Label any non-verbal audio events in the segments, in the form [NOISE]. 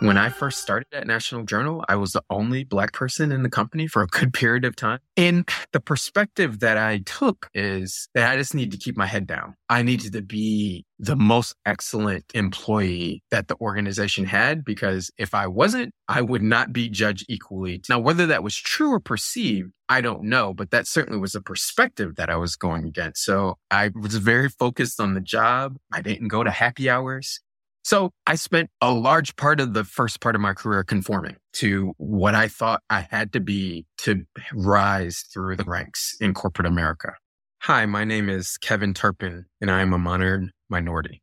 When I first started at National Journal, I was the only Black person in the company for a good period of time. And the perspective that I took is that I just need to keep my head down. I needed to be the most excellent employee that the organization had because if I wasn't, I would not be judged equally. Now, whether that was true or perceived, I don't know, but that certainly was a perspective that I was going against. So I was very focused on the job. I didn't go to happy hours. So I spent a large part of the first part of my career conforming to what I thought I had to be to rise through the ranks in corporate America. Hi, my name is Kevin Turpin, and I am a modern minority.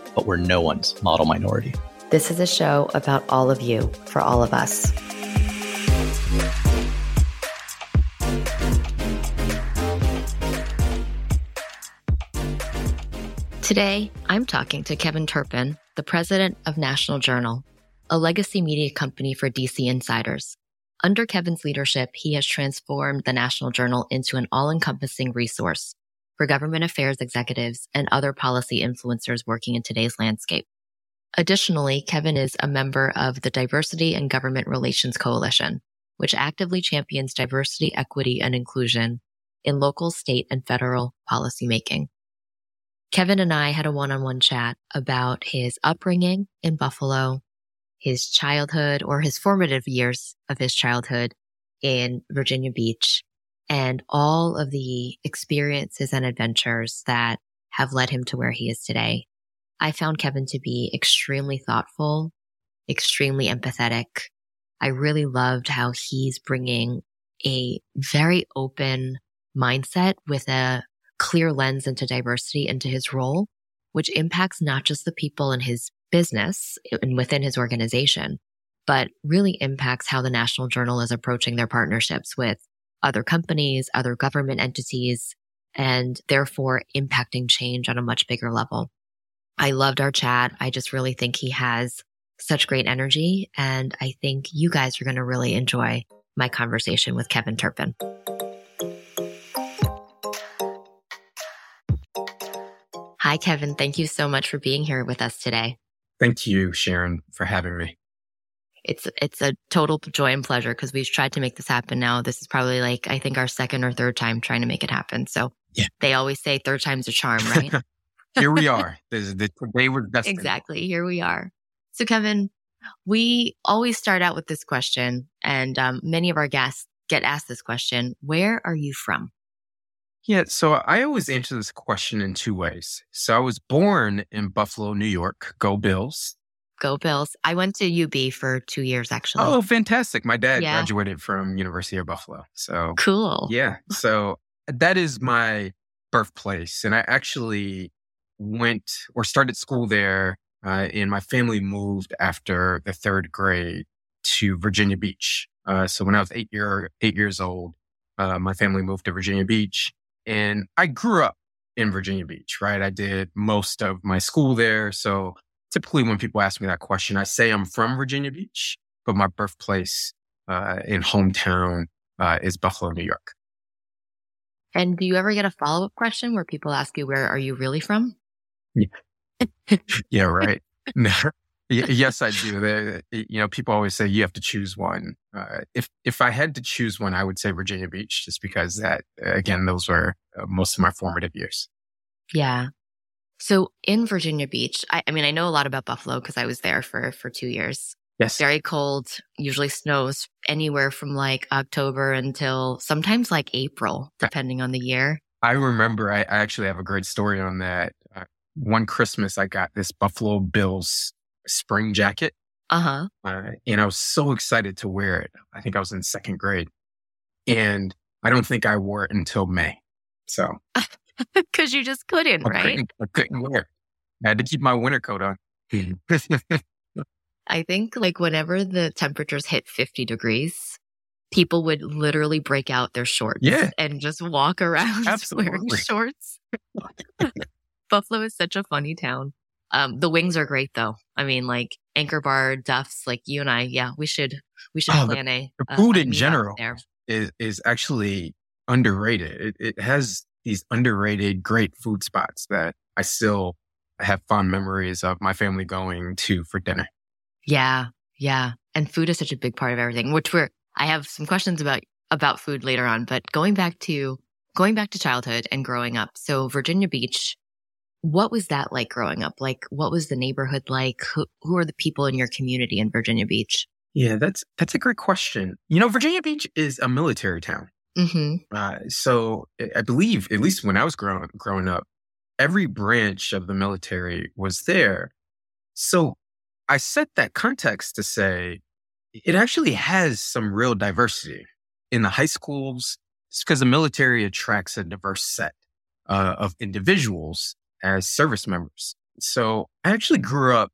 but we're no one's model minority. This is a show about all of you for all of us. Today, I'm talking to Kevin Turpin, the president of National Journal, a legacy media company for DC insiders. Under Kevin's leadership, he has transformed the National Journal into an all encompassing resource for government affairs executives and other policy influencers working in today's landscape. Additionally, Kevin is a member of the Diversity and Government Relations Coalition, which actively champions diversity, equity, and inclusion in local, state, and federal policymaking. Kevin and I had a one-on-one chat about his upbringing in Buffalo, his childhood or his formative years of his childhood in Virginia Beach, and all of the experiences and adventures that have led him to where he is today. I found Kevin to be extremely thoughtful, extremely empathetic. I really loved how he's bringing a very open mindset with a clear lens into diversity into his role, which impacts not just the people in his business and within his organization, but really impacts how the National Journal is approaching their partnerships with other companies, other government entities, and therefore impacting change on a much bigger level. I loved our chat. I just really think he has such great energy. And I think you guys are going to really enjoy my conversation with Kevin Turpin. Hi, Kevin. Thank you so much for being here with us today. Thank you, Sharon, for having me it's it's a total joy and pleasure because we've tried to make this happen now. This is probably like I think our second or third time trying to make it happen. So yeah. they always say third time's a charm, right? [LAUGHS] Here we are. [LAUGHS] This is the day we're destined. Exactly. Here we are. So Kevin, we always start out with this question, and um, many of our guests get asked this question: Where are you from? Yeah, so I always answer this question in two ways. So I was born in Buffalo, New York. Go Bills. Go Bills. I went to UB for two years actually. Oh, fantastic. My dad yeah. graduated from University of Buffalo. So cool. Yeah. So that is my birthplace. And I actually went or started school there. Uh, and my family moved after the third grade to Virginia Beach. Uh, so when I was eight year eight years old, uh, my family moved to Virginia Beach, and I grew up in Virginia Beach. Right, I did most of my school there. So typically when people ask me that question, I say I'm from Virginia Beach, but my birthplace uh, in hometown uh, is Buffalo, New York. And do you ever get a follow up question where people ask you, where are you really from? Yeah, [LAUGHS] yeah right. [LAUGHS] no. Yes, I do. They, you know, people always say you have to choose one. Uh, if if I had to choose one, I would say Virginia Beach, just because that again, those were uh, most of my formative years. Yeah, So in Virginia Beach, I, I mean, I know a lot about Buffalo because I was there for for two years. Yes. Very cold, usually snows anywhere from like October until sometimes like April, depending on the year. I remember I, I actually have a great story on that. Uh, one Christmas, I got this Buffalo Bills spring jacket. Uh-huh. Uh, and I was so excited to wear it. I think I was in second grade. And I don't think I wore it until May. So [LAUGHS] [LAUGHS] Because you just couldn't, I right? couldn't, I couldn't wear. I had to keep my winter coat on. I think like whenever the temperatures hit 50 degrees, people would literally break out their shorts Yeah. and just walk around [LAUGHS] Absolutely. wearing shorts. [LAUGHS] Buffalo is such a funny town. Um, the wings are great though. I mean, like Anchor Bar, Duff's, like you and I, yeah, we should we should Oh, the- plan a the a- food a in general. there. is, is actually underrated. It, it has these underrated great food spots that I still have fond memories of my family going to for dinner. Yeah, yeah. And food is such a big part of everything, which we're I have some questions about about food later on, but going back to going back to childhood and growing up. So Virginia Beach, what was that like growing up? Like what was the neighborhood like? Who, who are the people in your community in Virginia Beach? Yeah, that's that's a great question. You know, Virginia Beach is a military town. Mhm. Uh, so I- I believe, at least when I was growing growing up, every branch of the military was there. So I set that context to say it actually has some real diversity in the high schools. It's because the military attracts a diverse set uh, of individuals as service members. So I actually grew up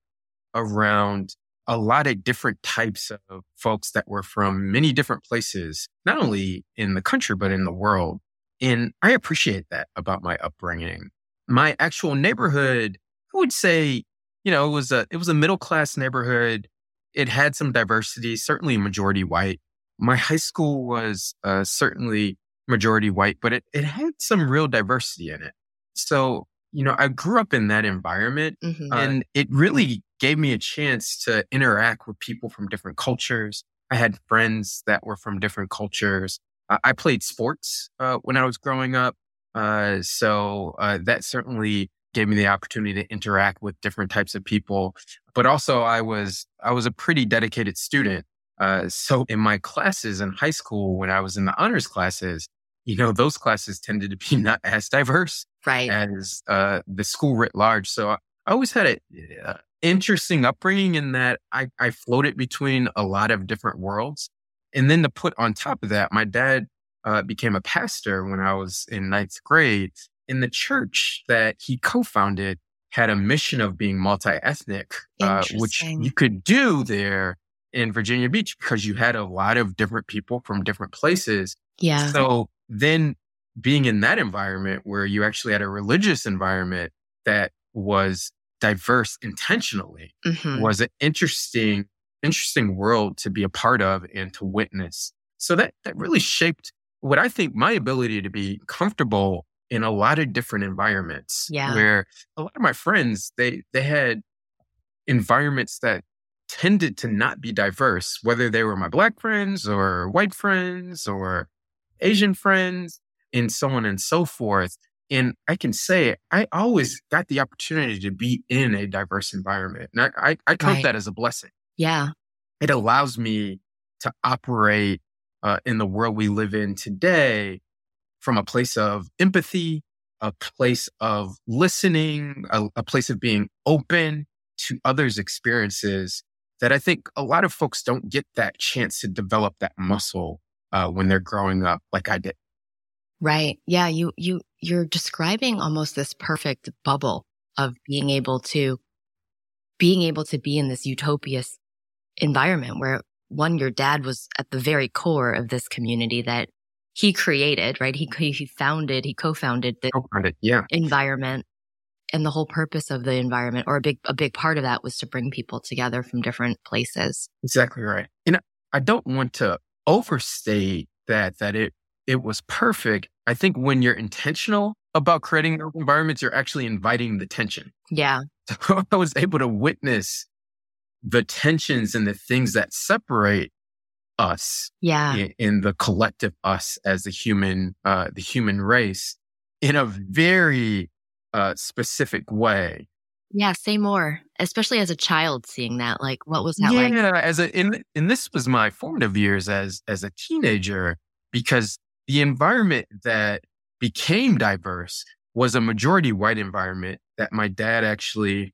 around a lot of different types of folks that were from many different places, not only in the country, but in the world. And I appreciate that about my upbringing. My actual neighborhood, I would say, you know, it was a, it was a middle class neighborhood. It had some diversity, certainly majority white. My high school was uh, certainly majority white, but it, it had some real diversity in it. So, you know, I grew up in that environment Mhm. and it really gave me a chance to interact with people from different cultures. I had friends that were from different cultures. I, I played sports uh, when I was growing up. Uh, so uh, that certainly gave me the opportunity to interact with different types of people. But also I was, I was a pretty dedicated student. Uh, so in my classes in high school, when I was in the honors classes, you know, those classes tended to be [LAUGHS] not as diverse right. as uh, the school writ large. So I always had a interesting upbringing in that I, I floated between a lot of different worlds. And then to put on top of that, my dad uh, became a pastor when I was in ninth grade. In the church that he co-founded had a mission of being multi-ethnic, uh, which you could do there in Virginia Beach because you had a lot of different people from different places. yeah. So then being in that environment where you actually had a religious environment that was diverse intentionally Mhm. was an interesting, interesting world to be a part of and to witness. So that, that really shaped what I think my ability to be comfortable in a lot of different environments. Yeah. Where a lot of my friends, they, they had environments that tended to not be diverse, whether they were my black friends or white friends or Asian friends and so on and so forth. And I can say I always got the opportunity to be in a diverse environment. And I, I, I count Right. that as a blessing. yeah. It allows me to operate uh, in the world we live in today from a place of empathy, a place of listening, a, a place of being open to others' experiences that I think a lot of folks don't get that chance to develop that muscle uh, when they're growing up like I did. Right. Yeah. You, you, you're describing almost this perfect bubble of being able to, being able to be in this utopious environment where one, your dad was at the very core of this community that he created, right? He, he founded, he co-founded the it. Yeah. environment and the whole purpose of the environment or a big, a big part of that was to bring people together from different places. Exactly right. And I don't want to overstate that that it it was perfect. I think when you're intentional about creating those environments, you're actually inviting the tension. Yeah. [LAUGHS] So I was able to witness the tensions and the things that separate us Yeah. in, in the collective us as the human uh the human race in a very uh, specific way. Yeah, say more, especially as a child seeing that. Like, what was that yeah, like? Yeah, as a in and this was my formative years as as a teenager because the environment that became diverse was a majority white environment that my dad actually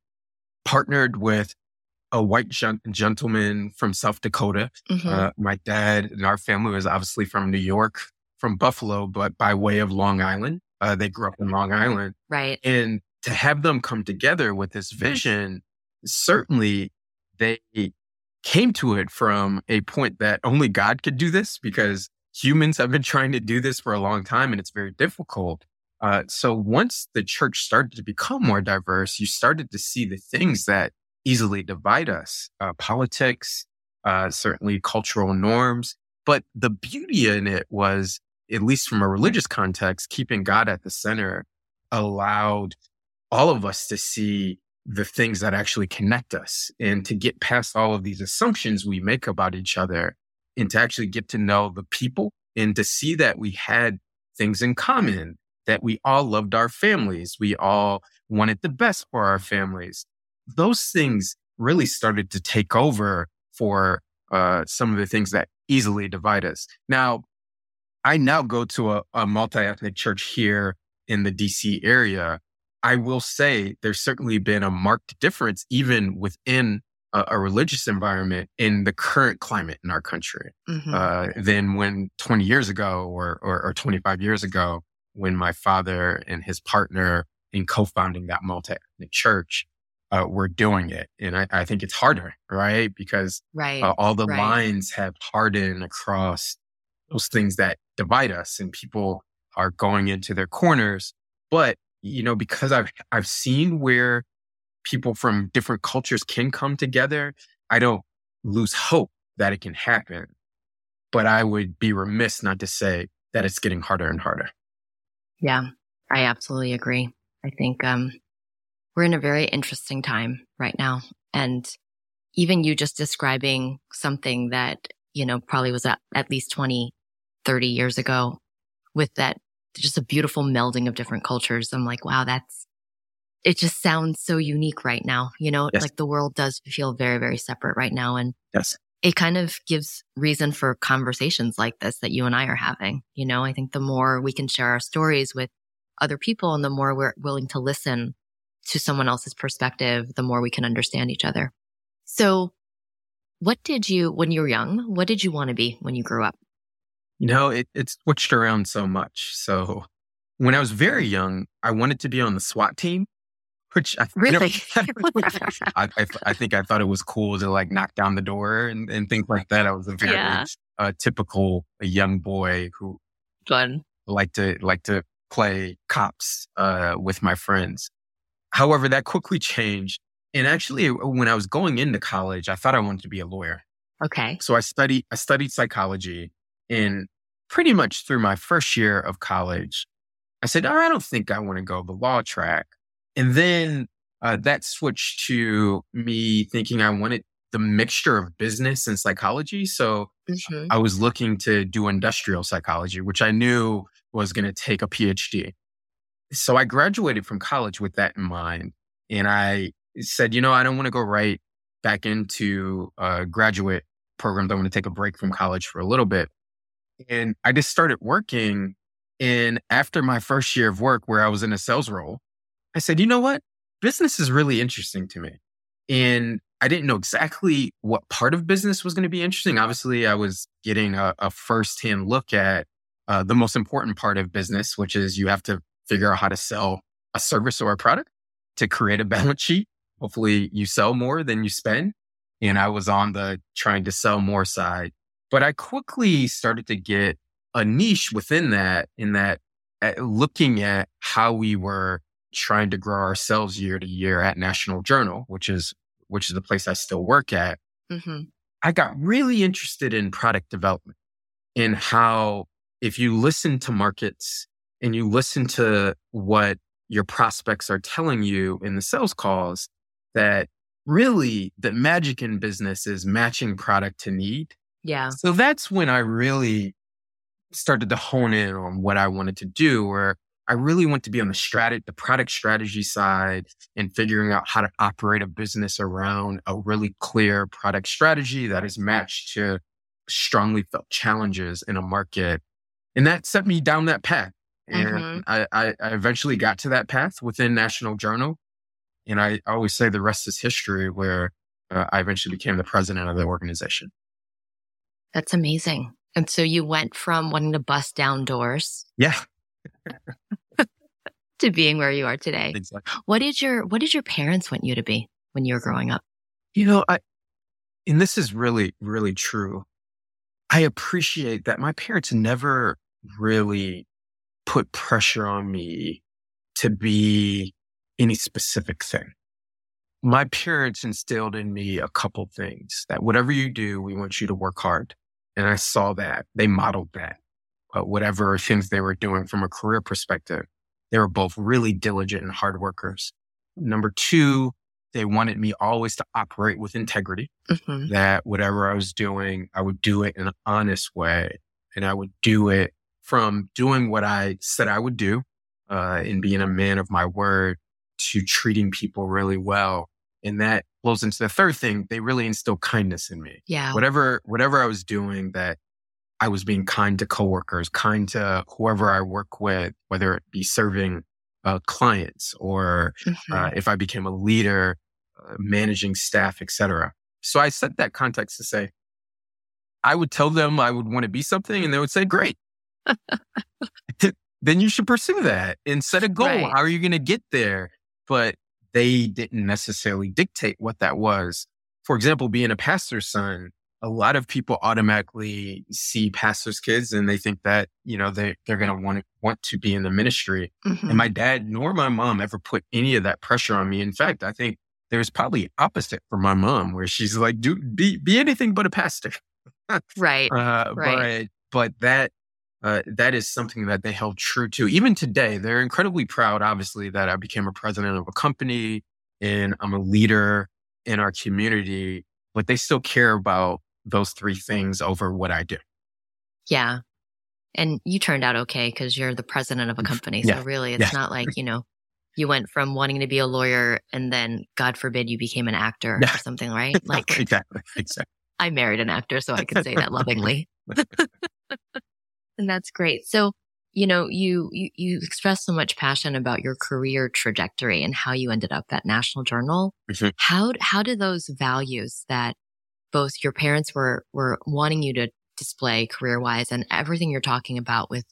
partnered with a white gentleman from South Dakota. Mm-hmm. Uh, my dad and our family was obviously from New York, from Buffalo, but by way of Long Island. Uh, they grew up in Long Island. Right. And to have them come together with this vision, certainly they came to it from a point that only God could do this because humans have been trying to do this for a long time and it's very difficult. Uh, so once the church started to become more diverse, you started to see the things that easily divide us uh, politics, uh, certainly cultural norms. But the beauty in it was, at least from a religious context, keeping God at the center allowed all of us to see the things that actually connect us and to get past all of these assumptions we make about each other and to actually get to know the people and to see that we had things in common, that we all loved our families. We all wanted the best for our families. Those things really started to take over for uh, some of the things that easily divide us. Now, I now go to a, a multi ethnic church here in the DC area. I will say there's certainly been a marked difference, even within a, a religious environment in the current climate in our country mm-hmm. uh, than when 20 years ago or, or, or 25 years ago, when my father and his partner in co-founding that multi-ethnic church uh, were doing it. And I, I, think it's harder, right? Because right, uh, all the right. lines have hardened across those things that divide us and people are going into their corners. But, you know, because I've, I've seen where people from different cultures can come together, I don't lose hope that it can happen. But I would be remiss not to say that it's getting harder and harder. Yeah, I absolutely agree. I think um, we're in a very interesting time right now. And even you just describing something that, you know, probably was at, at least 20, 30 years ago with that, just a beautiful melding of different cultures. I'm like, wow, that's, it just sounds so unique right now. You know, yes. like the world does feel very, very separate right now. And yes. it kind of gives reason for conversations like this that you and I are having. You know, I think the more we can share our stories with other people and the more we're willing to listen to someone else's perspective, the more we can understand each other. So what did you, when you were young, what did you want to be when you grew up? You know, it, it switched around so much. So when I was very young, I wanted to be on the SWAT team which I really, [LAUGHS] [LAUGHS] I, I, I, think I thought it was cool to like knock down the door and, and things like that. I was a very yeah. uh, typical a young boy who fun like to like to play cops uh, with my friends. However, that quickly changed. And actually, uh, when I was going into college, I thought I wanted to be a lawyer. Okay. So I studied I studied psychology, and pretty much through my first year of college, I said, oh, I don't think I want to go the law track. And then uh, that switched to me thinking I wanted the mixture of business and psychology. So mm-hmm. I was looking to do industrial psychology, which I knew was going to take a PhD. So I graduated from college with that in mind. And I said, you know, I don't want to go right back into a graduate program. I want to take a break from college for a little bit. And I just started working. And after my first year of work, where I was in a sales role, I said, you know what? Business is really interesting to me. And I didn't know exactly what part of business was going to be interesting. Obviously, I was getting a, a firsthand look at uh, the most important part of business, which is you have to figure out how to sell a service or a product to create a [LAUGHS] balance sheet. Hopefully, you sell more than you spend. And I was on the trying to sell more side. But I quickly started to get a niche within that, in that uh, looking at how we were trying to grow ourselves year to year at National Journal, which is which is the place I still work at. Mm-hmm. I got really interested in product development in how if you listen to markets and you listen to what your prospects are telling you in the sales calls, that really the magic in business is matching product to need. Yeah. So that's when I really started to hone in on what I wanted to do, where I really want to be on the strat, the product strategy side and figuring out how to operate a business around a really clear product strategy that is matched to strongly felt challenges in a market. And that set me down that path. And mm-hmm. I, I, I eventually got to that path within National Journal. And I always say the rest is history where uh, I eventually became the president of the organization. That's amazing. And so you went from wanting to bust down doors. Yeah. [LAUGHS] to being where you are today. Exactly. What did your what did your parents want you to be when you were growing up? You know, I and this is really, really true. I appreciate that my parents never really put pressure on me to be any specific thing. My parents instilled in me a couple things that whatever you do, we want you to work hard. And I saw that they modeled that. But whatever things they were doing from a career perspective, they were both really diligent and hard workers. Number two, they wanted me always to operate with integrity, mm-hmm. that whatever I was doing, I would do it in an honest way. And I would do it from doing what I said I would do, uh, and being a man of my word to treating people really well. And that flows into the third thing. They really instilled kindness in me. Yeah. Whatever, whatever I was doing that I was being kind to coworkers, kind to whoever I work with, whether it be serving uh, clients or uh, mm-hmm. uh, if I became a leader, uh, managing staff, etc. So I set that context to say, I would tell them I would want to be something, and they would say, "Great." [LAUGHS] [LAUGHS] then you should pursue that and set a goal. Right. How are you going to get there? But they didn't necessarily dictate what that was. For example, being a pastor's son, a lot of people automatically see pastors' kids and they think that, you know, they, they're going to want to want to be in the ministry. Mm-hmm. And my dad nor my mom ever put any of that pressure on me. In fact, I think there's probably opposite for my mom where she's like, do be, be anything but a pastor. right. [LAUGHS] Uh, right. But, but that, uh, that is something that they held true to. Even today, they're incredibly proud, obviously, that I became a president of a company and I'm a leader in our community, but they still care about those three things over what I do. Yeah. And you turned out okay because you're the president of a company. So yeah. really, it's yeah. not like, [LAUGHS] you know, you went from wanting to be a lawyer and then, God forbid, you became an actor yeah. or something, right? [LAUGHS] Like, exactly. Exactly. [LAUGHS] I married an actor, so I can say that lovingly. and that's great. So, you know, you, you, you expressed so much passion about your career trajectory and how you ended up at National Journal. Mm-hmm. How, how do those values that both your parents were were wanting you to display career wise and everything you're talking about with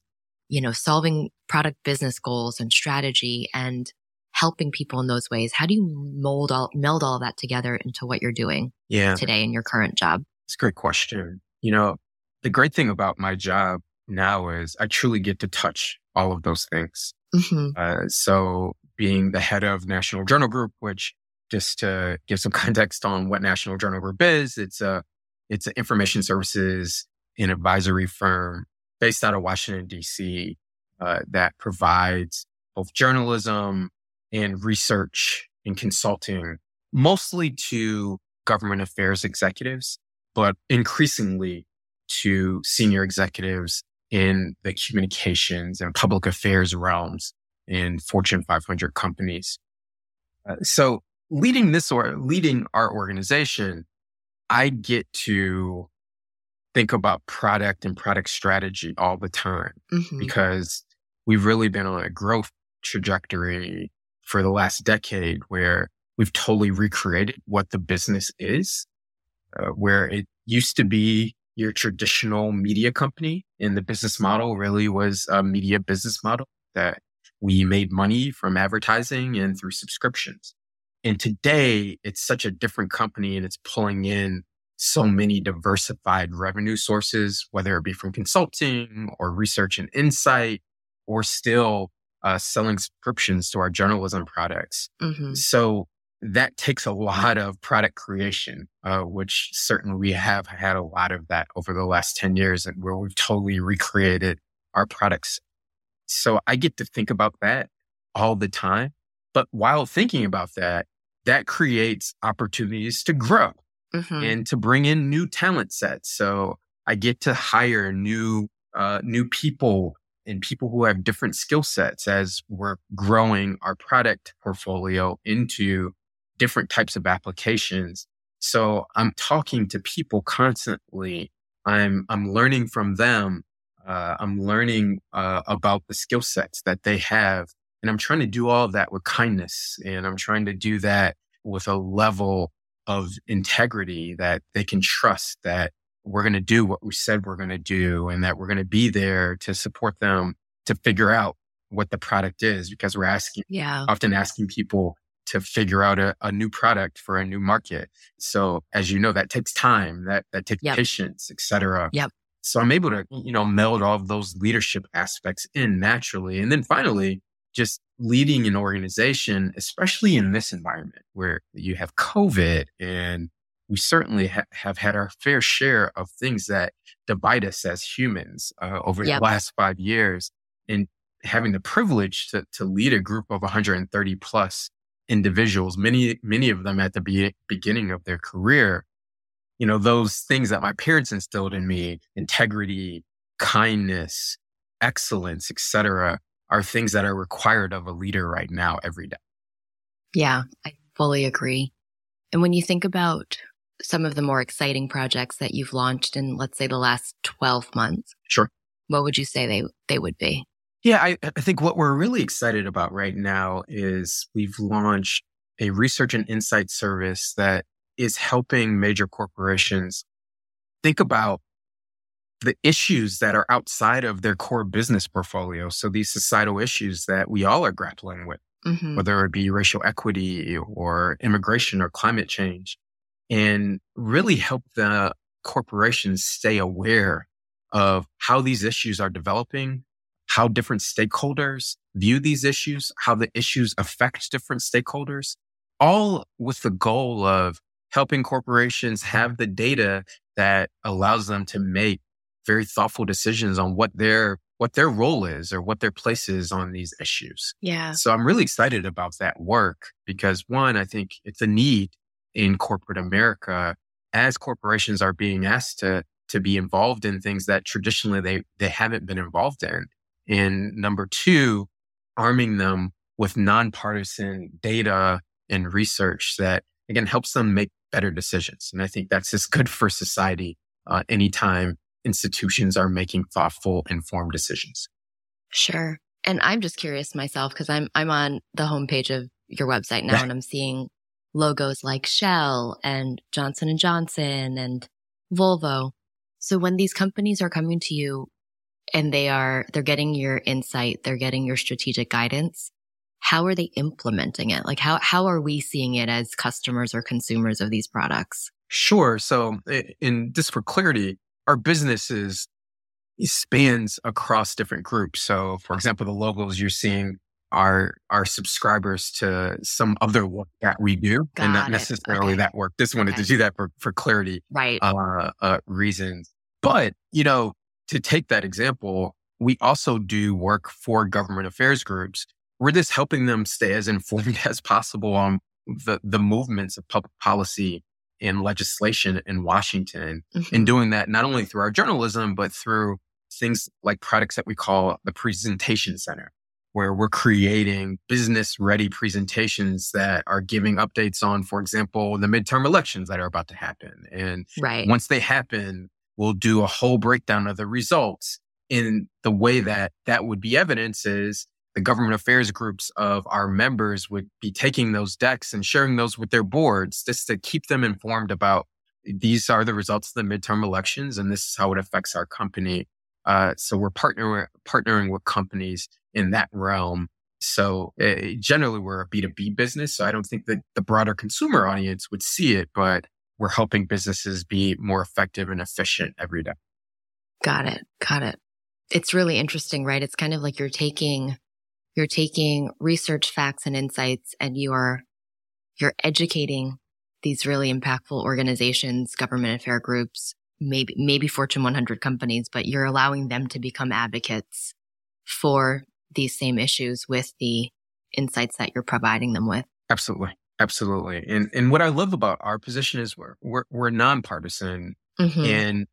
you know solving product business goals and strategy and helping people in those ways how do you mold all meld all that together into what you're doing yeah. today in your current job it's a great question you know the great thing about my job now is i truly get to touch all of those things mm-hmm. uh, so being the head of national journal group which just to give some [LAUGHS] context on what National Journal Group is, it's a it's an information services and advisory firm based out of Washington D.C. Uh, that provides both journalism and research and consulting, mostly to government affairs executives, but increasingly to senior executives in the communications and public affairs realms in Fortune 500 companies. Uh, so leading this or leading our organization, I get to think about product and product strategy all the time mm-hmm. because we've really been on a growth trajectory for the last decade where we've totally recreated what the business is, uh, where it used to be your traditional media company and the business model really was a media business model that we made money from advertising and through subscriptions. And today it's such a different company and it's pulling in so many diversified revenue sources, whether it be from consulting or research and insight or still uh, selling subscriptions to our journalism products. Mm-hmm. So that takes a lot of product creation, uh, which certainly we have had a lot of that over the last 10 years and where we've totally recreated our products. So I get to think about that all the time. But while thinking about that, that creates opportunities to grow mm-hmm. and to bring in new talent sets. So I get to hire new, uh, new people and people who have different skill sets as we're growing our product portfolio into different types of applications. So I'm talking to people constantly. I'm, I'm learning from them. Uh, I'm learning uh, about the skill sets that they have. And I'm trying to do all of that with kindness. And I'm trying to do that with a level of integrity that they can trust that we're going to do what we said we're going to do and that we're going to be there to support them to figure out what the product is because we're asking, yeah. often asking people to figure out a, a new product for a new market. So as you know, that takes time, that, that takes yep. patience, et cetera. Yep. So I'm able to, you know, meld all of those leadership aspects in naturally. And then finally, just leading an organization, especially in this environment where you have COVID and we certainly ha- have had our fair share of things that divide us as humans uh, over yep. the last five years. And having the privilege to, to lead a group of 130 plus individuals, many, many of them at the be- beginning of their career, you know, those things that my parents instilled in me, integrity, kindness, excellence, etc., are things that are required of a leader right now every day. Yeah, I fully agree. And when you think about some of the more exciting projects that you've launched in, let's say, the last 12 months? Sure. What would you say they, they would be? Yeah, I, I think what we're really excited about right now is we've launched a research and insight service that is helping major corporations think about the issues that are outside of their core business portfolio. So these societal issues that we all are grappling with, mm-hmm. whether it be racial equity or immigration or climate change and really help the corporations stay aware of how these issues are developing, how different stakeholders view these issues, how the issues affect different stakeholders, all with the goal of helping corporations have the data that allows them to make very thoughtful decisions on what their what their role is or what their place is on these issues. Yeah. So I'm really excited about that work because one, I think it's a need in corporate America as corporations are being asked to to be involved in things that traditionally they they haven't been involved in. And number two, arming them with nonpartisan data and research that again helps them make better decisions. And I think that's just good for society uh, anytime institutions are making thoughtful, informed decisions. Sure. And I'm just curious myself because I'm I'm on the homepage of your website now and I'm seeing logos like Shell and Johnson and Johnson and Volvo. So when these companies are coming to you and they are, they're getting your insight, they're getting your strategic guidance, how are they implementing it? Like how, how are we seeing it as customers or consumers of these products? Sure. So eh, in just for clarity, our businesses spans across different groups. So for example, the logos you're seeing are our subscribers to some other work that we do Got and not it. necessarily okay. that work. Just wanted okay. to do that for for clarity, right? Uh, uh, reasons. But you know, to take that example, we also do work for government affairs groups. We're just helping them stay as informed [LAUGHS] as possible on the the movements of public policy and legislation in Washington, mm-hmm. and doing that not only through our journalism but through things like products that we call the presentation center where we're creating business ready presentations that are giving updates on, for example, the midterm elections that are about to happen. And right. once they happen, we'll do a whole breakdown of the results in the way that that would be evidence is the government affairs groups of our members would be taking those decks and sharing those with their boards just to keep them informed about these are the results of the midterm elections and this is how it affects our company. Uh, so we're partnering partnering with companies in that realm. So uh, generally we're a B2B business. So I don't think that the broader consumer audience would see it, but we're helping businesses be more effective and efficient every day. Got it. Got it. It's really interesting, right? It's kind of like you're taking, you're taking research facts and insights and you are, you're educating these really impactful organizations, government affair groups, maybe, maybe Fortune 100 companies, but you're allowing them to become advocates for these same issues with the insights that you're providing them with. Absolutely. Absolutely. And and what I love about our position is we're we're, we're nonpartisan mm-hmm. and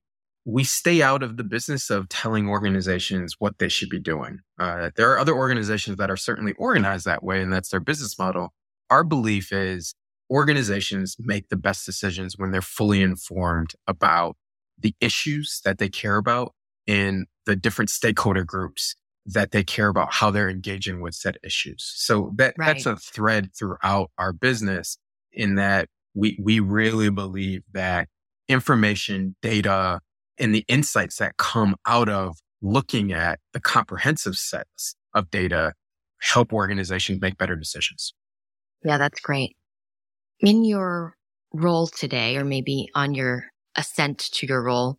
we stay out of the business of telling organizations what they should be doing. Uh, there are other organizations that are certainly organized that way, and that's their business model. Our belief is organizations make the best decisions when they're fully informed about the issues that they care about and the different stakeholder groups that they care about how they're engaging with said issues. So that right. that's a thread throughout our business in that we we really believe that information, data, and the insights that come out of looking at the comprehensive sets of data help organizations make better decisions. Yeah, that's great. In your role today, or maybe on your ascent to your role,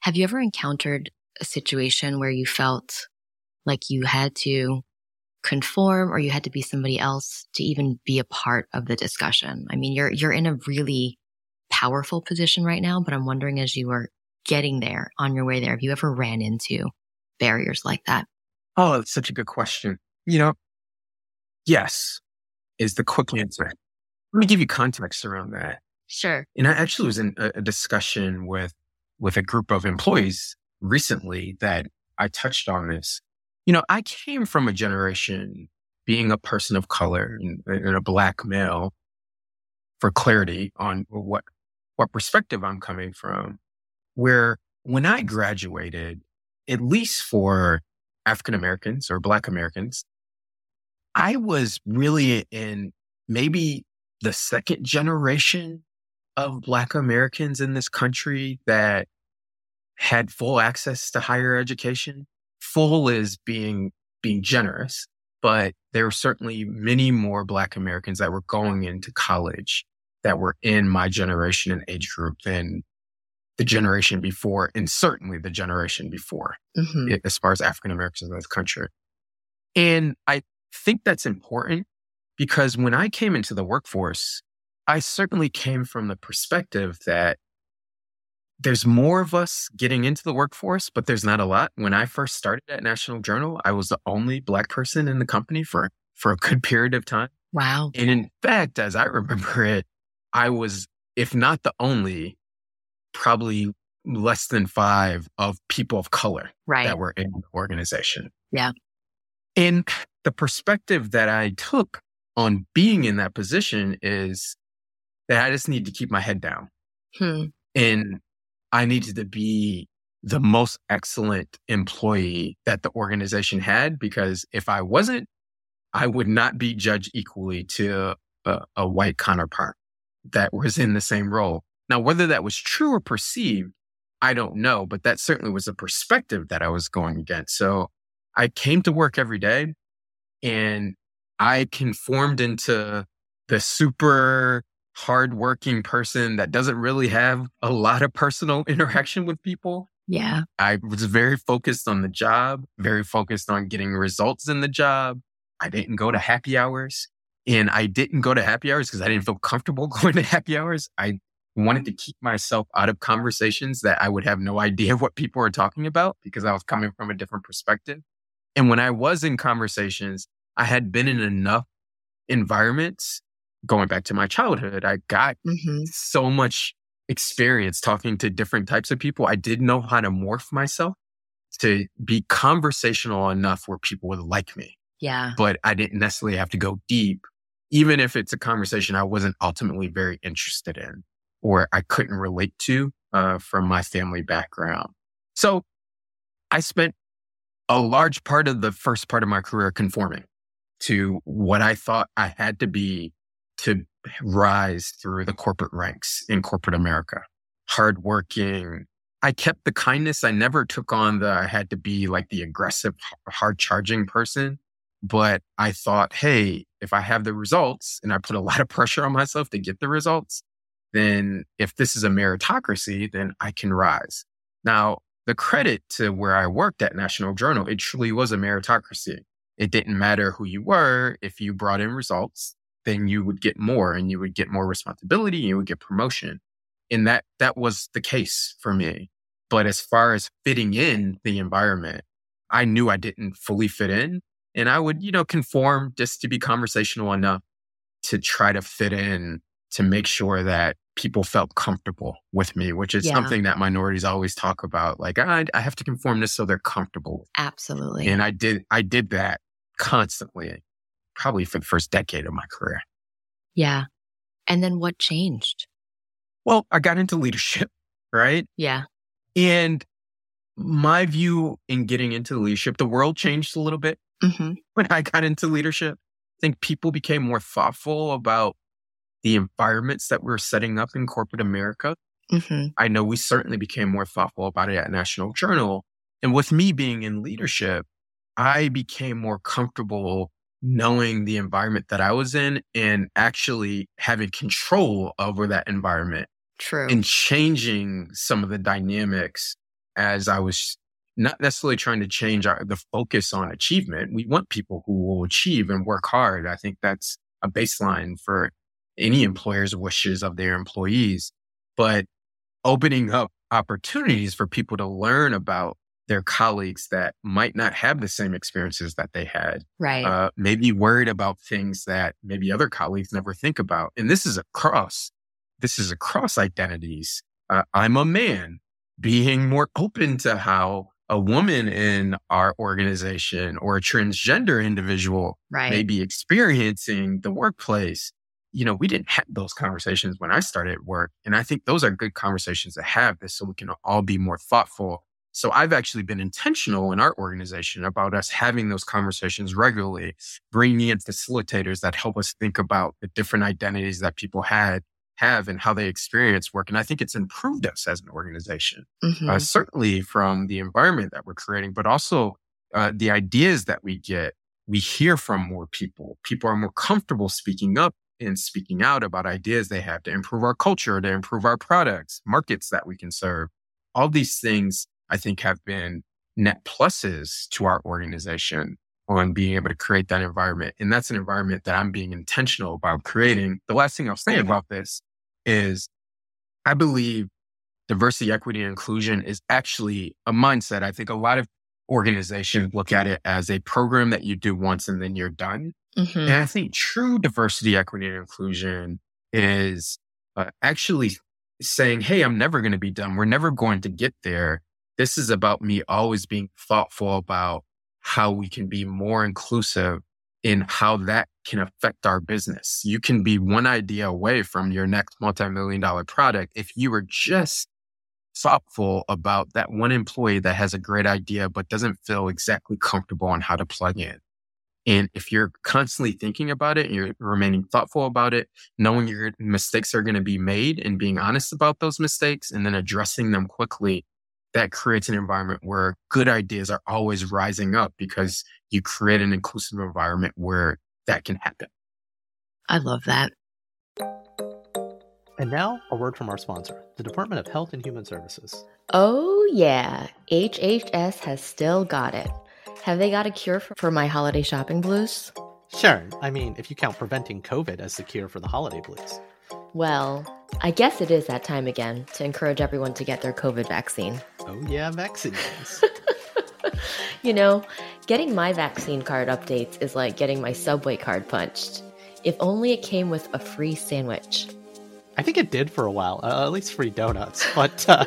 have you ever encountered a situation where you felt like you had to conform or you had to be somebody else to even be a part of the discussion? I mean, you're, you're in a really powerful position right now, but I'm wondering as you were getting there on your way there, have you ever ran into barriers like that? Oh, that's such a good question. You know, yes is the quick answer. Let me give you context around that. Sure. And I actually was in a, discussion with with a group of employees recently that I touched on this. You know, I came from a generation being a person of color and, and a black male for clarity on what what perspective I'm coming from where when I graduated, at least for African Americans or Black Americans, I was really in maybe the second generation of Black Americans in this country that had full access to higher education. Full is being, being generous, but there were certainly many more Black Americans that were going into college that were in my generation and age group than the generation before, and certainly the generation before, mm-hmm. as far as African Americans in this country. And I think that's important because when I came into the workforce, I certainly came from the perspective that there's more of us getting into the workforce, but there's not a lot. When I first started at National Journal, I was the only black person in the company for, for a good period of time. Wow. And in fact, as I remember it, I was, if not the only, probably less than five of people of color right. that were in the organization. Yeah. And the perspective that I took on being in that position is that I just need to keep my head down. Hmm. And I needed to be the most excellent employee that the organization had because if I wasn't, I would not be judged equally to a, a white counterpart that was in the same role. Now, whether that was true or perceived, I don't know, but that certainly was a perspective that I was going against. So I came to work every day and I conformed into the super hardworking person that doesn't really have a lot of personal [LAUGHS] interaction with people. Yeah. I was very focused on the job, very focused on getting results in the job. I didn't go to happy hours and I didn't go to happy hours because I didn't feel comfortable [LAUGHS] going to happy hours. I wanted to keep myself out of conversations that I would have no [LAUGHS] idea what people are talking about because I was coming from a different perspective. And when I was in conversations, I had been in enough environments going back to my childhood. I got mm-hmm. so much experience talking to different types of people. I did know how to morph myself to be conversational enough where people would like me. Yeah. But I didn't necessarily have to go deep, even if it's a conversation I wasn't ultimately very interested in or I couldn't relate to uh, from my family background. So I spent a large part of the first part of my career conforming to what I thought I had to be to rise through the corporate ranks in corporate America. Hardworking. I kept the kindness. I never took on the, I had to be like the aggressive, hard charging person. But I thought, hey, if I have the results and I put a lot of pressure on myself to get the results, then if this is a meritocracy, then I can rise. Now, the credit to where I worked at National Journal, it truly was a meritocracy. It didn't matter who you were. If you brought in results, then you would get more and you would get more responsibility. and You would get promotion. And that, that was the case for me. But as far as fitting in the environment, I knew I didn't fully fit in and I would, you know, conform just to be conversational enough to try to fit in to make sure that people felt comfortable with me, which is Yeah. something that minorities always talk about. Like, I, I have to conform this so they're comfortable. Absolutely. And I did, I did that constantly, probably for the first decade of my career. yeah. And then what changed? Well, I got into leadership, [LAUGHS] right? Yeah. And my view in getting into leadership, the world changed a little bit hmm when I got into leadership. I think people became more thoughtful about the environments that we're setting up in corporate America. hmm I know we certainly became more thoughtful about it at National Journal. And with me being in leadership, I became more comfortable knowing the environment that I was in and actually having control over that environment True. and changing some of the dynamics as I was not necessarily trying to change our, the focus on achievement. We want people who will achieve and work hard. I think that's a baseline for any employer's wishes of their employees, but opening up opportunities for people to learn about their colleagues that might not have the same experiences that they had right. uh, maybe worried about things that maybe other colleagues never think about. And this is across, this is across identities. Uh, I'm a man being more open to how a woman in our organization or a transgender individual right. may be experiencing the workplace. You know, we didn't have those conversations when I started work. And I think those are good conversations to have this so we can all be more thoughtful. So I've actually been intentional in our organization about us having those conversations regularly, bringing in facilitators that help us think about the different identities that people had have and how they experience work. And I think it's improved us as an organization Mhm. uh, certainly from the environment that we're creating, but also uh, the ideas that we get. We hear from more people. People are more comfortable speaking up and speaking out about ideas they have to improve our culture, to improve our products, markets that we can serve. All these things, I think, have been net pluses to our organization on being able to create that environment. And that's an environment that I'm being intentional about creating. The last thing I'll say mm-hmm. about this is I believe diversity, equity, and inclusion is actually a mindset. I think a lot of organizations look at it as a program that you do once and then you're done. Mhm. And I think true diversity, equity, and inclusion is uh, actually saying, Hey, I'm never going to be done. We're never going to get there. This is about me always being thoughtful about how we can be more inclusive in how that can affect our business. You can be one idea away from your next multi-million dollar product if you were just thoughtful about that one employee that has a great idea but doesn't feel exactly comfortable on how to plug in. And if you're constantly thinking about it and you're remaining thoughtful about it, knowing your mistakes are going to be made and being honest about those mistakes and then addressing them quickly, that creates an environment where good ideas are always rising up because you create an inclusive environment where that can happen. I love that. And now, a word from our sponsor, the Department of Health and Human Services. Oh, yeah. HHS has still got it. Have they got a cure for, for my holiday shopping blues? Sure. I mean, if you count preventing COVID as the cure for the holiday blues. Well, I guess it is that time again to encourage everyone to get their COVID vaccine. Oh, yeah, vaccines. [LAUGHS] You know, getting my vaccine card updates is like getting my subway card punched. If only it came with a free sandwich. I think it did for a while, uh, at least free donuts. [LAUGHS] But, uh,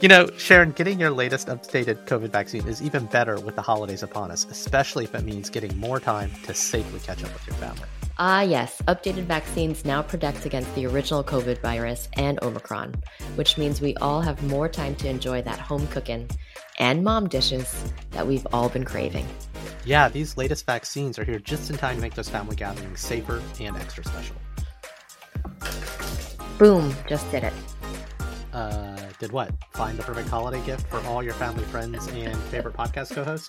you know, Sharon, getting your latest updated COVID vaccine is even better with the holidays upon us, especially if it means getting more time to safely catch up with your family. Ah, yes, updated vaccines now protect against the original COVID virus and Omicron, which means we all have more time to enjoy that home cooking and mom dishes that we've all been craving. Yeah, these latest vaccines are here just in time to make those family gatherings safer and extra special. Boom, just did it. Uh, did what? Find the perfect holiday gift for all your family, friends, and favorite podcast co hosts?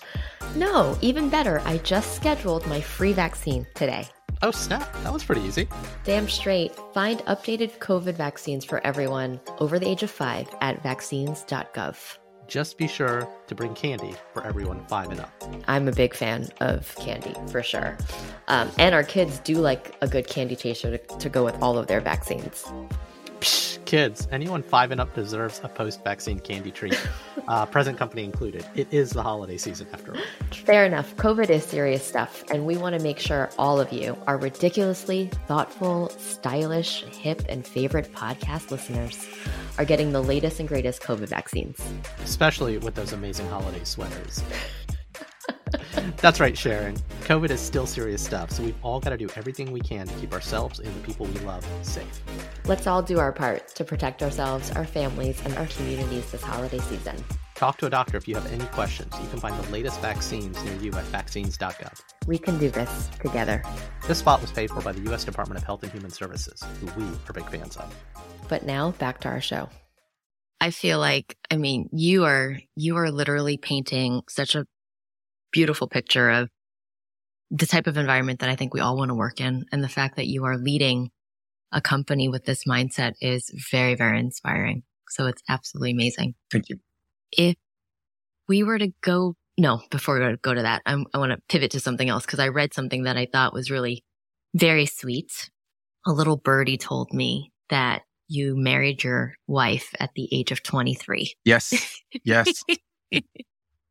No, even better, I just scheduled my free vaccine today. Oh, snap. That was pretty easy. Damn straight. Find updated COVID vaccines for everyone over the age of five at vaccines.gov. Just be sure to bring candy for everyone five and up. I'm a big fan of candy for sure. Um, and our kids do like a good candy chaser to, to go with all of their vaccines. Psh, Kids, anyone five and up deserves a post vaccine candy treat, [LAUGHS] uh, present company included. It is the holiday season after all. Fair enough. COVID is serious stuff, and we want to make sure all of you are ridiculously thoughtful, stylish, hip, and favorite podcast listeners are getting the latest and greatest COVID vaccines. Especially with those amazing holiday sweaters. [LAUGHS] That's right, Sharon. COVID is still serious stuff, so we've all got to do everything we can to keep ourselves and the people we love safe. Let's all do our part to protect ourselves, our families, and our communities this holiday season. Talk to a doctor if you have any questions. You can find the latest vaccines near you at vaccines.gov. We can do this together. This spot was paid for by the U.S. Department of Health and Human Services, who we are big fans of. But now back to our show. I feel like, I mean, you are, you are literally painting such a beautiful picture of the type of environment that I think we all want to work in. And the fact that you are leading a company with this mindset is very, very inspiring. So it's absolutely amazing. Thank you. If we were to go, no, before we go to that, I'm, i want to pivot to something else because I read something that I thought was really very sweet. A little birdie told me that you married your wife at the age of 23. Yes. [LAUGHS] Yes.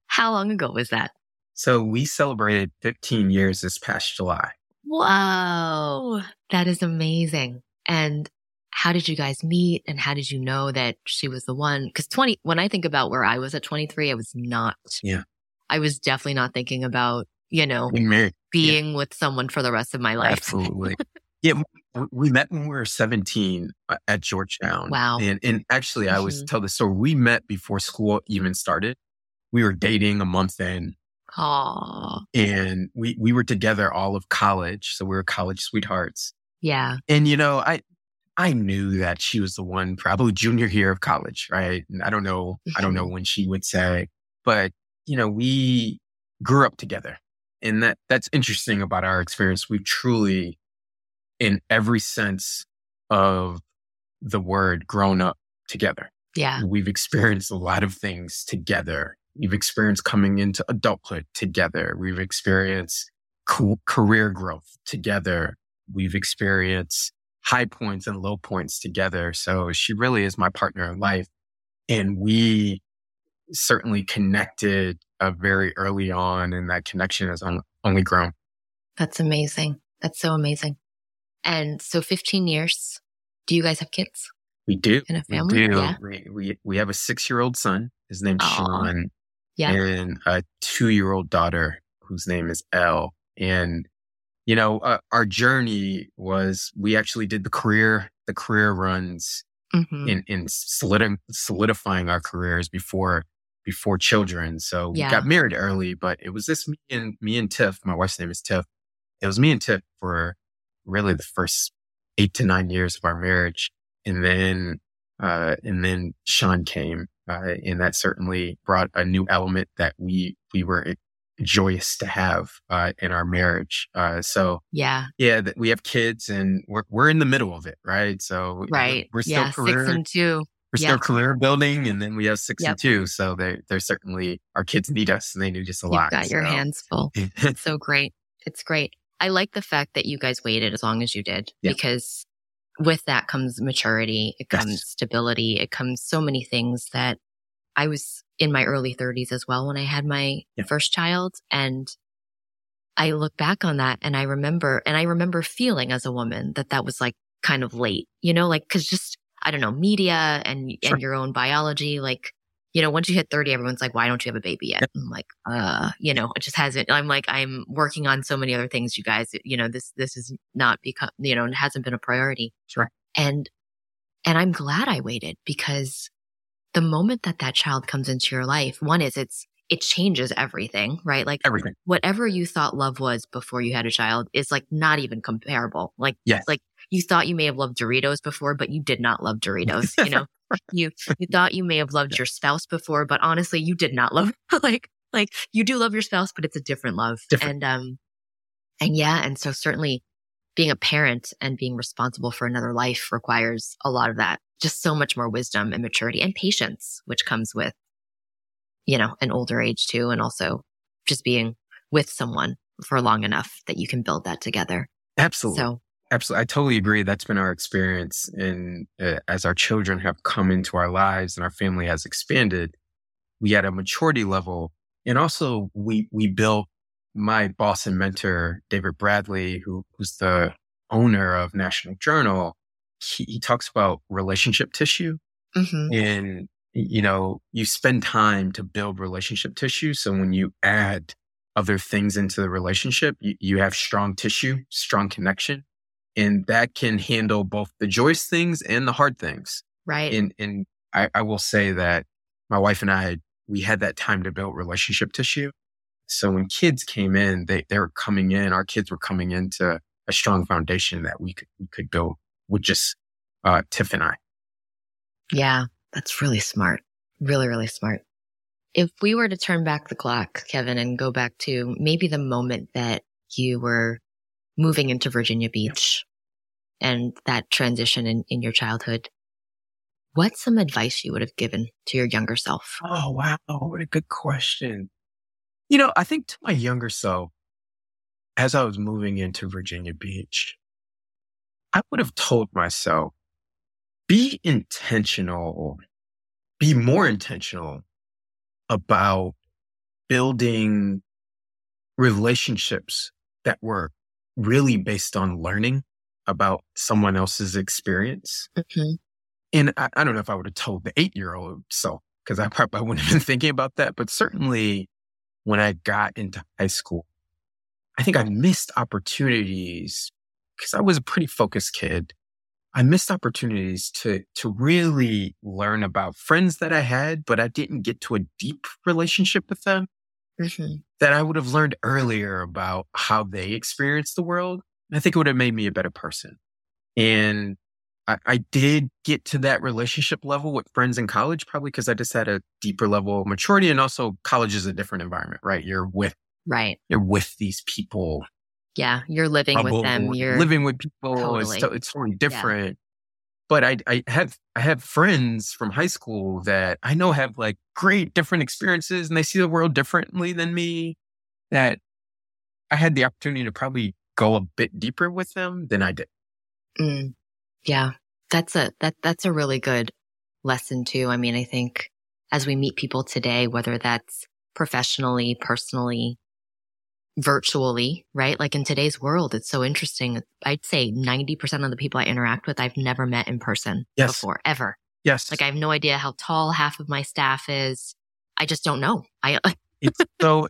How long ago was that? So we celebrated 15 years this past July. Wow. That is amazing. And how did you guys meet and how did you know that she was the one? Cause 20, when I think about where I was at 23, I was not. Yeah. I was definitely not thinking about, you know, Being married. being yeah. with someone for the rest of my life. Absolutely. [LAUGHS] yeah. We met when we were 17 uh, at Georgetown. Wow. And, and actually, I always mm-hmm. tell the story. We met before school even started. We were dating a month in Aww. And we, we were together all of college. So we were college sweethearts. Yeah. And, you know, I, I knew that she was the one, probably junior year of college, right? And I don't know, I don't know [LAUGHS] when she would say, but, you know, we grew up together. And that, that's interesting about our experience. We've truly, in every sense of the word, grown up together. Yeah. We've experienced a lot of things together We've experienced coming into adulthood together. We've experienced co- career growth together. We've experienced high points and low points together. So she really is my partner in life. And we certainly connected uh, very early on, and that connection has on, only grown. That's amazing. That's so amazing. And so 15 years. Do you guys have kids? We do. In a family? We do. Yeah. We, we, we have a six year old son. His name's Aww. Sean yeah. and a two year old daughter whose name is Elle. And, you know, uh, our journey was we actually did the career, the career runs mm-hmm. in, in solidi- solidifying our careers before, before children. So we yeah. got married early, but it was this me and me and Tiff, my wife's name is Tiff. It was me and Tiff for really the first eight to nine years of our marriage. And then, uh, and then Sean came uh, and that certainly brought a new element that we we were joyous to have uh, in our marriage. Uh, so yeah, yeah, that we have kids and we're we're in the middle of it, right? So right, we're, still yeah, career, six and two. We're still career building, and then we have six yep. and two. So they they're certainly our kids need us, and they need us a You've lot. Got so. your hands full. [LAUGHS] it's so great. It's great. I like the fact that you guys waited as long as you did yeah. because with that comes maturity, it comes yes. stability, it comes so many things that I was in my early 30s as well when I had my yeah. first child. And I look back on that and I remember, and I remember feeling as a woman that that was like kind of late, you know, like, cause just, I don't know, media and, sure. and your own biology, like, you know, once you hit 30, everyone's like, why don't you have a baby yet? I'm like, uh, you know, it just hasn't, I'm like, I'm working on so many other things, you guys, you know, this, this is not become, you know, it hasn't been a priority. Sure. And, and I'm glad I waited because the moment that that child comes into your life, one is it's, it changes everything, right? Like everything, whatever you thought love was before you had a child is like not even comparable. Like, yes. like you thought you may have loved Doritos before, but you did not love Doritos. [LAUGHS] You know, you, you thought you may have loved your spouse before, but honestly, you did not love, [LAUGHS] like, like you do love your spouse, but it's a different love. Different. And, um, and yeah. And so certainly being a parent and being responsible for another life requires a lot of that just so much more wisdom and maturity and patience, which comes with, you know, an older age too. And also just being with someone for long enough that you can build that together. Absolutely. So Absolutely. I totally agree. That's been our experience. And uh, as our children have come into our lives and our family has expanded, we had a maturity level. And also we, we built my boss and mentor, David Bradley, who, who's the owner of National Journal. He, he talks about relationship tissue mm-hmm. and, you know, you spend time to build relationship tissue. So when you add other things into the relationship, you, you have strong tissue, strong connection, and that can handle both the joyous things and the hard things. Right. And, and I, I will say that my wife and I, we had that time to build relationship tissue. So when kids came in, they, they were coming in, our kids were coming into a strong foundation that we could, we could build with just, uh, Tiff and I. Yeah. That's really smart. Really, really smart. If we were to turn back the clock, Kevin, and go back to maybe the moment that you were moving into Virginia Beach and that transition in, in your childhood, what's some advice you would have given to your younger self? Oh, wow. What a good question. You know, I think to my younger self, as I was moving into Virginia Beach, I would have told myself, be intentional, be more intentional about building relationships that were really based on learning about someone else's experience. Mm-hmm. And I, I, don't know if I would have told the eight year old so, because I probably wouldn't have been [LAUGHS] thinking about that. But certainly when I got into high school, I think I missed opportunities because I was a pretty focused kid. I missed opportunities to, to really learn about friends that I had, but I didn't get to a deep relationship with them mm-hmm. that I would have learned earlier about how they experience the world. I think it would have made me a better person. And I, I did get to that relationship level with friends in college, probably because I just had a deeper level of maturity. And also college is a different environment, right? You're with, right. You're with these people. Yeah. You're living with them. You're living with people. Totally. It's, it's totally different. But I, I have, I have friends from high school that I know have like great different experiences and they see the world differently than me that I had the opportunity to probably go a bit deeper with them than I did. Mm. Yeah, that's a that that's a really good lesson too. I mean, I think as we meet people today, whether that's professionally, personally, virtually, right? Like in today's world, it's so interesting. I'd say 90% of the people I interact with, I've never met in person yes. before, ever. Yes. Like I have no idea how tall half of my staff is. I just don't know. I [LAUGHS] it's so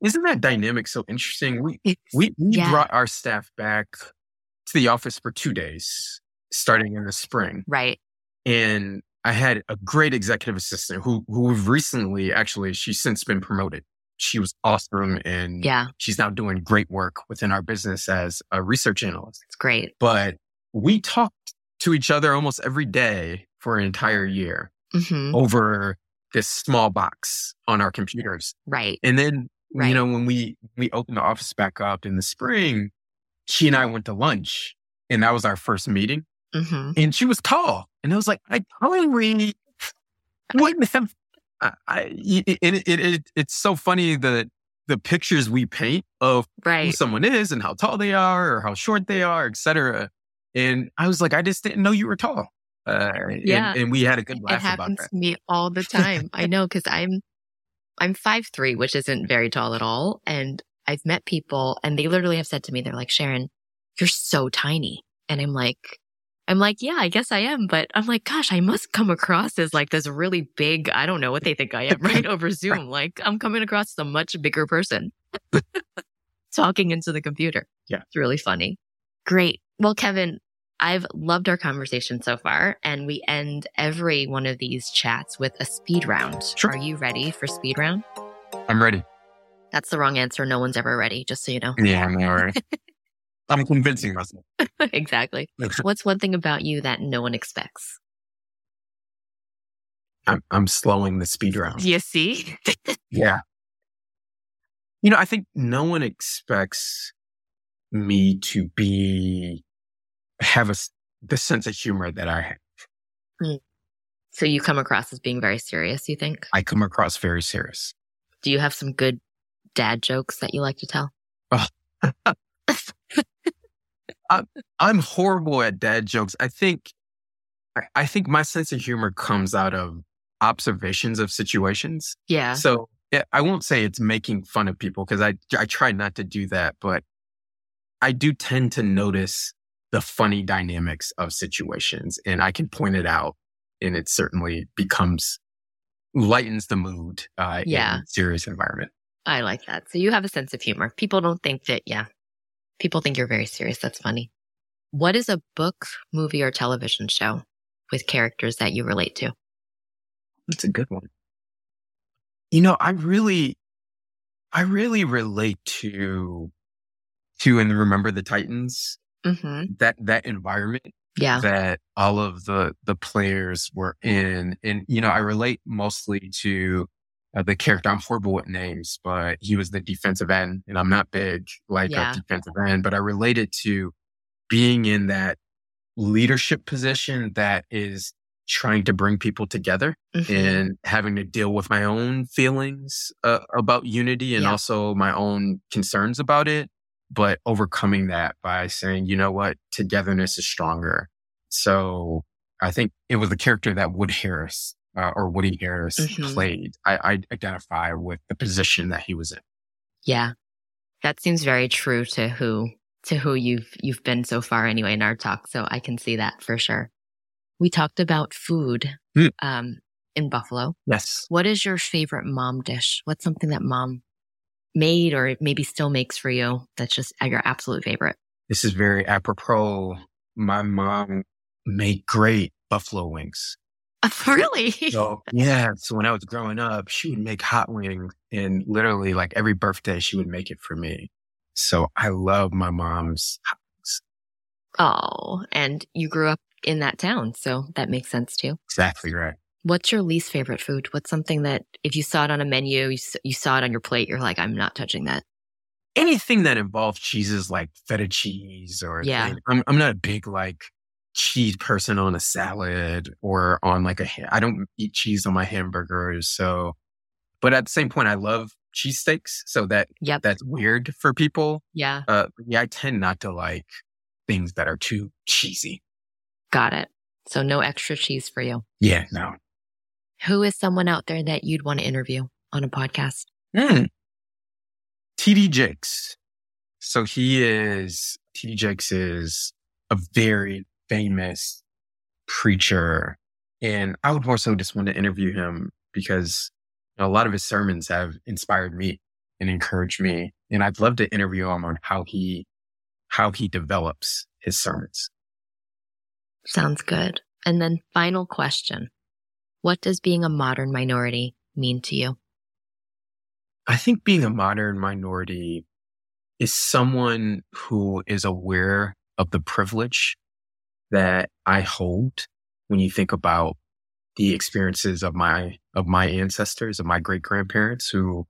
isn't that dynamic so interesting? We we, we yeah. brought our staff back to the office for two days starting in the spring. Right. And I had a great executive assistant who who recently actually she's since been promoted. She was awesome and yeah. she's now doing great work within our business as a research analyst. It's great. But we talked to each other almost every day for an entire year mm-hmm. over this small box on our computers. Right. And then, right. you know, when we, we opened the office back up in the spring, she and I went to lunch and that was our first meeting. Mm-hmm. And she was tall. And I was like, I totally wouldn't have. I, I it, it, it, it's so funny that the pictures we paint of right. who someone is and how tall they are or how short they are, etc. And I was like, I just didn't know you were tall. Uh, yeah, and, and, we had a good laugh. It happens to me all the time. I know because I'm I'm five three, which isn't very tall at all, and I've met people and they literally have said to me, they're like, Sharon, you're so tiny, and I'm like, I'm like, yeah, I guess I am. But I'm like, gosh, I must come across as like this really big, I don't know what they think I am, [LAUGHS] right? Over [LAUGHS] Zoom. Like I'm coming across as a much bigger person [LAUGHS] talking into the computer. Yeah. It's really funny. Great. Well, Kevin, I've loved our conversation so far. And we end every one of these chats with a speed round. Sure. Are you ready for speed round? I'm ready. That's the wrong answer. No one's ever ready, just so you know. Yeah, I'm ready. I'm convincing myself. [LAUGHS] exactly. [LAUGHS] What's one thing about you that no one expects? I'm, I'm slowing the speed round. You see? [LAUGHS] yeah. You know, I think no one expects me to be, have a, the sense of humor that I have. Mm. So you come across as being very serious, you think? I come across very serious. Do you have some good dad jokes that you like to tell? I, I'm horrible at dad jokes. I think, I, think my sense of humor comes out of observations of situations. Yeah. So yeah, I won't say it's making fun of people because I I try not to do that, but I do tend to notice the funny dynamics of situations, and I can point it out, and it certainly becomes lightens the mood. Uh, Yeah. in a serious environment. I like that. So you have a sense of humor. People don't think that, yeah. People think you're very serious. That's funny. What is a book, movie, or television show with characters that you relate to? That's a good one. You know, I really, I really relate to, to and remember the Titans. Mm-hmm. That that environment Yeah. that all of the the players were in, and you know, I relate mostly to uh, the character. I'm horrible with names, but he was the defensive end, and I'm not big like Yeah. a defensive end, but I related to being in that leadership position that is trying to bring people together Mhm. and having to deal with my own feelings uh, about unity and Yeah. also my own concerns about it, but overcoming that by saying, you know what, togetherness is stronger. So I think it was the character that Wood Harris uh, or Woody Harris Mhm. played. I, I identify with the position that he was in. Yeah. That seems very true to who to who you've you've been so far anyway in our talk. So I can see that for sure. We talked about food Hmm. um in Buffalo. Yes. What is your favorite mom dish? What's something that mom made or maybe still makes for you that's just your absolute favorite? This is very apropos. My mom made great buffalo wings. [LAUGHS] really? So yeah, so when I was growing up, she would make hot wings and literally like every birthday she would make it for me. So I love my mom's hot wings. Oh, and you grew up in that town, so that makes sense too. Exactly right. What's your least favorite food? What's something that if you saw it on a menu, you, you saw it on your plate, you're like, I'm not touching that. Anything that involves cheeses like feta cheese or Yeah. I'm I'm not a big like cheese person on a salad or on like a, I don't eat cheese on my hamburgers. So but at the same point I love cheesesteaks. So that Yep. that's weird for people. Yeah. Uh yeah, I tend not to like things that are too cheesy. Got it. So no extra cheese for you. Yeah, no. Who is someone out there that you'd want to interview on a podcast? Mm. TD Jakes. So he is, TD Jakes is a very famous preacher. And I would more so just want to interview him because a lot of his sermons have inspired me and encouraged me. And I'd love to interview him on how he, how he develops his sermons. Sounds good. And then final question. What does being a modern minority mean to you? I think being a modern minority is someone who is aware of the privilege that I hold when you think about the experiences of my of my ancestors, of my great grandparents who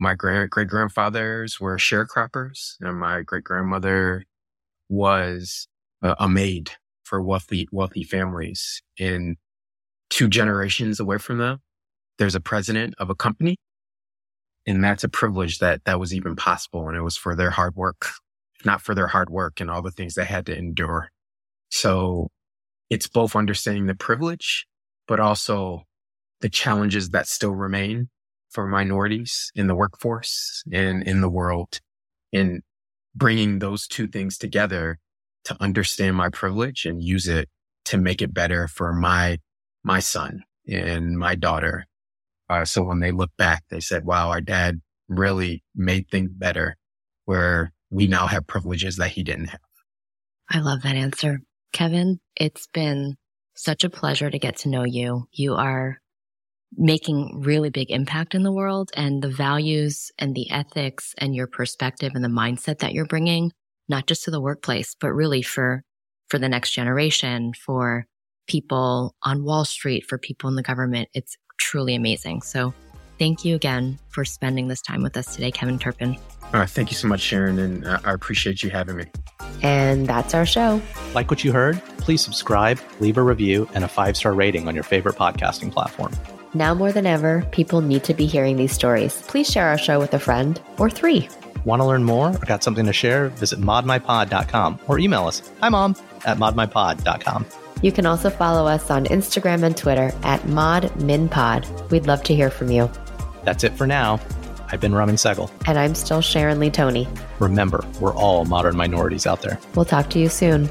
my grand great grandfathers were sharecroppers and my great grandmother was a, a maid for wealthy wealthy families. In two generations away from them there's a president of a company. And that's a privilege that that was even possible and it was for their hard work not for their hard work and all the things they had to endure so it's both understanding the privilege but also the challenges that still remain for minorities in the workforce and in the world and bringing those two things together to understand my privilege and use it to make it better for my my son and my daughter uh, so when they look back, they said, wow, our dad really made things better where we now have privileges that he didn't have. I love that answer. Kevin, it's been such a pleasure to get to know you. You are making really big impact in the world and the values and the ethics and your perspective and the mindset that you're bringing, not just to the workplace, but really for, for the next generation, for people on Wall Street, for people in the government. It's truly amazing. So thank you again for spending this time with us today, Kevin Turpin. Uh, thank you so much, Sharon, and uh, I appreciate you having me. And that's our show. Like what you heard? Please subscribe, leave a review, and a five star rating on your favorite podcasting platform. Now more than ever, people need to be hearing these stories. Please share our show with a friend or three. Want to learn more or got something to share? Visit modminpod.com or email us. Hi, mom at modminpod.com. You can also follow us on Instagram and Twitter at modminpod. We'd love to hear from you. That's it for now. I've been Raman Sehgal. And I'm still Sharon Lee Tony. Remember, we're all modern minorities out there. We'll talk to you soon.